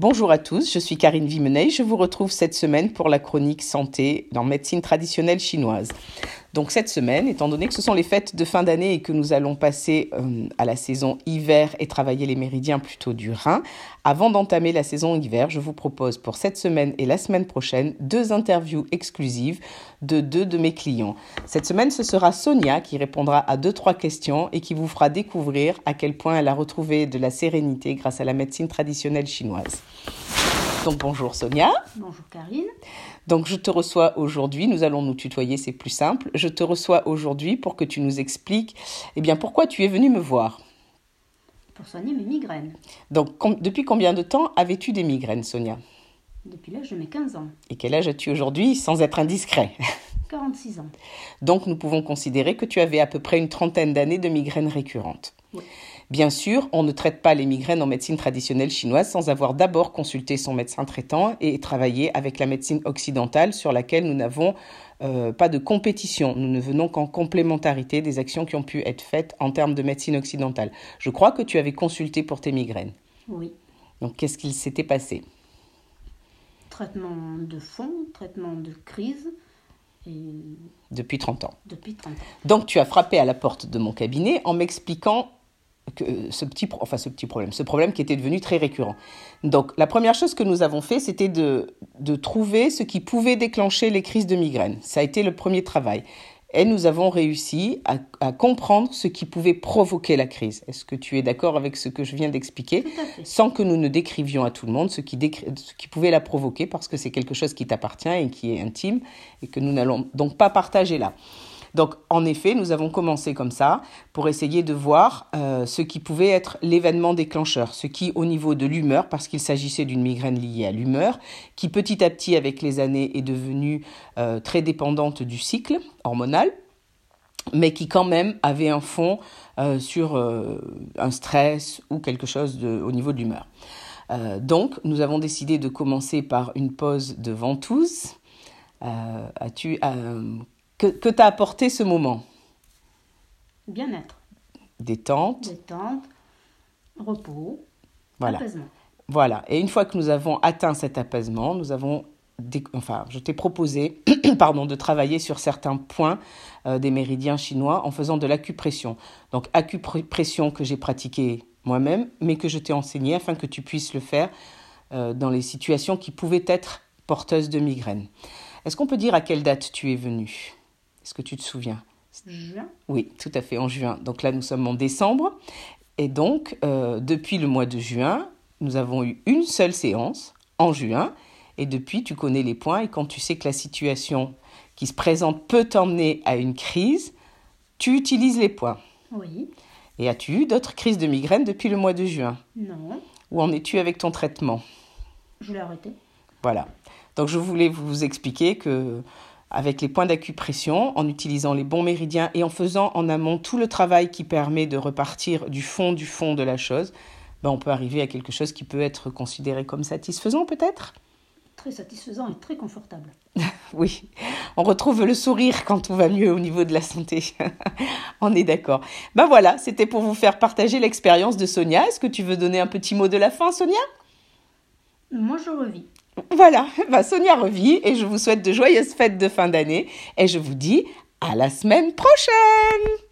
Bonjour à tous, je suis Karine Vimeney. Je vous retrouve cette semaine pour la chronique santé dans médecine traditionnelle chinoise. Donc cette semaine, étant donné que ce sont les fêtes de fin d'année et que nous allons passer euh, à la saison hiver et travailler les méridiens plutôt du Rhin, avant d'entamer la saison hiver, je vous propose pour cette semaine et la semaine prochaine deux interviews exclusives de deux de mes clients. Cette semaine, ce sera Sonia qui répondra à deux trois questions et qui vous fera découvrir à quel point elle a retrouvé de la sérénité grâce à la médecine traditionnelle chinoise. Donc bonjour Sonia. Bonjour Karine. Donc je te reçois aujourd'hui, nous allons nous tutoyer, c'est plus simple. Je te reçois aujourd'hui pour que tu nous expliques eh bien pourquoi tu es venue me voir. Pour soigner mes migraines. Donc depuis combien de temps avais-tu des migraines Sonia? Depuis l'âge de mes 15 ans. Et quel âge as-tu aujourd'hui sans être indiscret? 46 ans. Donc nous pouvons considérer que tu avais à peu près une trentaine d'années de migraines récurrentes. Oui. Bien sûr, on ne traite pas les migraines en médecine traditionnelle chinoise sans avoir d'abord consulté son médecin traitant et travaillé avec la médecine occidentale sur laquelle nous n'avons euh, pas de compétition. Nous ne venons qu'en complémentarité des actions qui ont pu être faites en termes de médecine occidentale. Je crois que tu avais consulté pour tes migraines. Oui. Donc qu'est-ce qu'il s'était passé? Traitement de fond, traitement de crise. Et... Depuis 30 ans. Depuis 30 ans. Donc tu as frappé à la porte de mon cabinet en m'expliquant que ce petit, enfin ce petit problème, ce problème qui était devenu très récurrent. Donc la première chose que nous avons fait, c'était de, de trouver ce qui pouvait déclencher les crises de migraine. Ça a été le premier travail. Et nous avons réussi à, à comprendre ce qui pouvait provoquer la crise. Est-ce que tu es d'accord avec ce que je viens d'expliquer Sans que nous ne décrivions à tout le monde ce qui, ce qui pouvait la provoquer, parce que c'est quelque chose qui t'appartient et qui est intime, et que nous n'allons donc pas partager là. Donc, en effet, nous avons commencé comme ça pour essayer de voir euh, ce qui pouvait être l'événement déclencheur, ce qui, au niveau de l'humeur, parce qu'il s'agissait d'une migraine liée à l'humeur, qui petit à petit, avec les années, est devenue euh, très dépendante du cycle hormonal, mais qui quand même avait un fond euh, sur un stress ou quelque chose au niveau de l'humeur. Donc, nous avons décidé de commencer par une pause de ventouse. As-tu que, que t'a apporté ce moment Bien-être. Détente. Détente, repos, voilà. apaisement. Voilà. Et une fois que nous avons atteint cet apaisement, nous avons, enfin, je t'ai proposé, pardon, de travailler sur certains points euh, des méridiens chinois en faisant de l'acupression. Donc acupression que j'ai pratiquée moi-même, mais que je t'ai enseigné afin que tu puisses le faire euh, dans les situations qui pouvaient être porteuses de migraine. Est-ce qu'on peut dire à quelle date tu es venu Est-ce que tu te souviens? Juin. Oui, tout à fait, en juin. Donc là, nous sommes en décembre. Et donc, euh, depuis le mois de juin, nous avons eu une seule séance en juin. Et depuis, tu connais les points. Et quand tu sais que la situation qui se présente peut t'emmener à une crise, tu utilises les points. Oui. Et as-tu eu d'autres crises de migraine depuis le mois de juin? Non. Où en es-tu avec ton traitement? Je l'ai arrêté. Voilà. Donc je voulais vous expliquer que avec les points d'acupression, en utilisant les bons méridiens et en faisant en amont tout le travail qui permet de repartir du fond du fond de la chose, ben on peut arriver à quelque chose qui peut être considéré comme satisfaisant peut-être? Très satisfaisant et très confortable. oui, on retrouve le sourire quand tout va mieux au niveau de la santé. on est d'accord. Ben voilà, c'était pour vous faire partager l'expérience de Sonia. Est-ce que tu veux donner un petit mot de la fin, Sonia? Moi, je revis. Voilà, bah Sonia revit et je vous souhaite de joyeuses fêtes de fin d'année et je vous dis à la semaine prochaine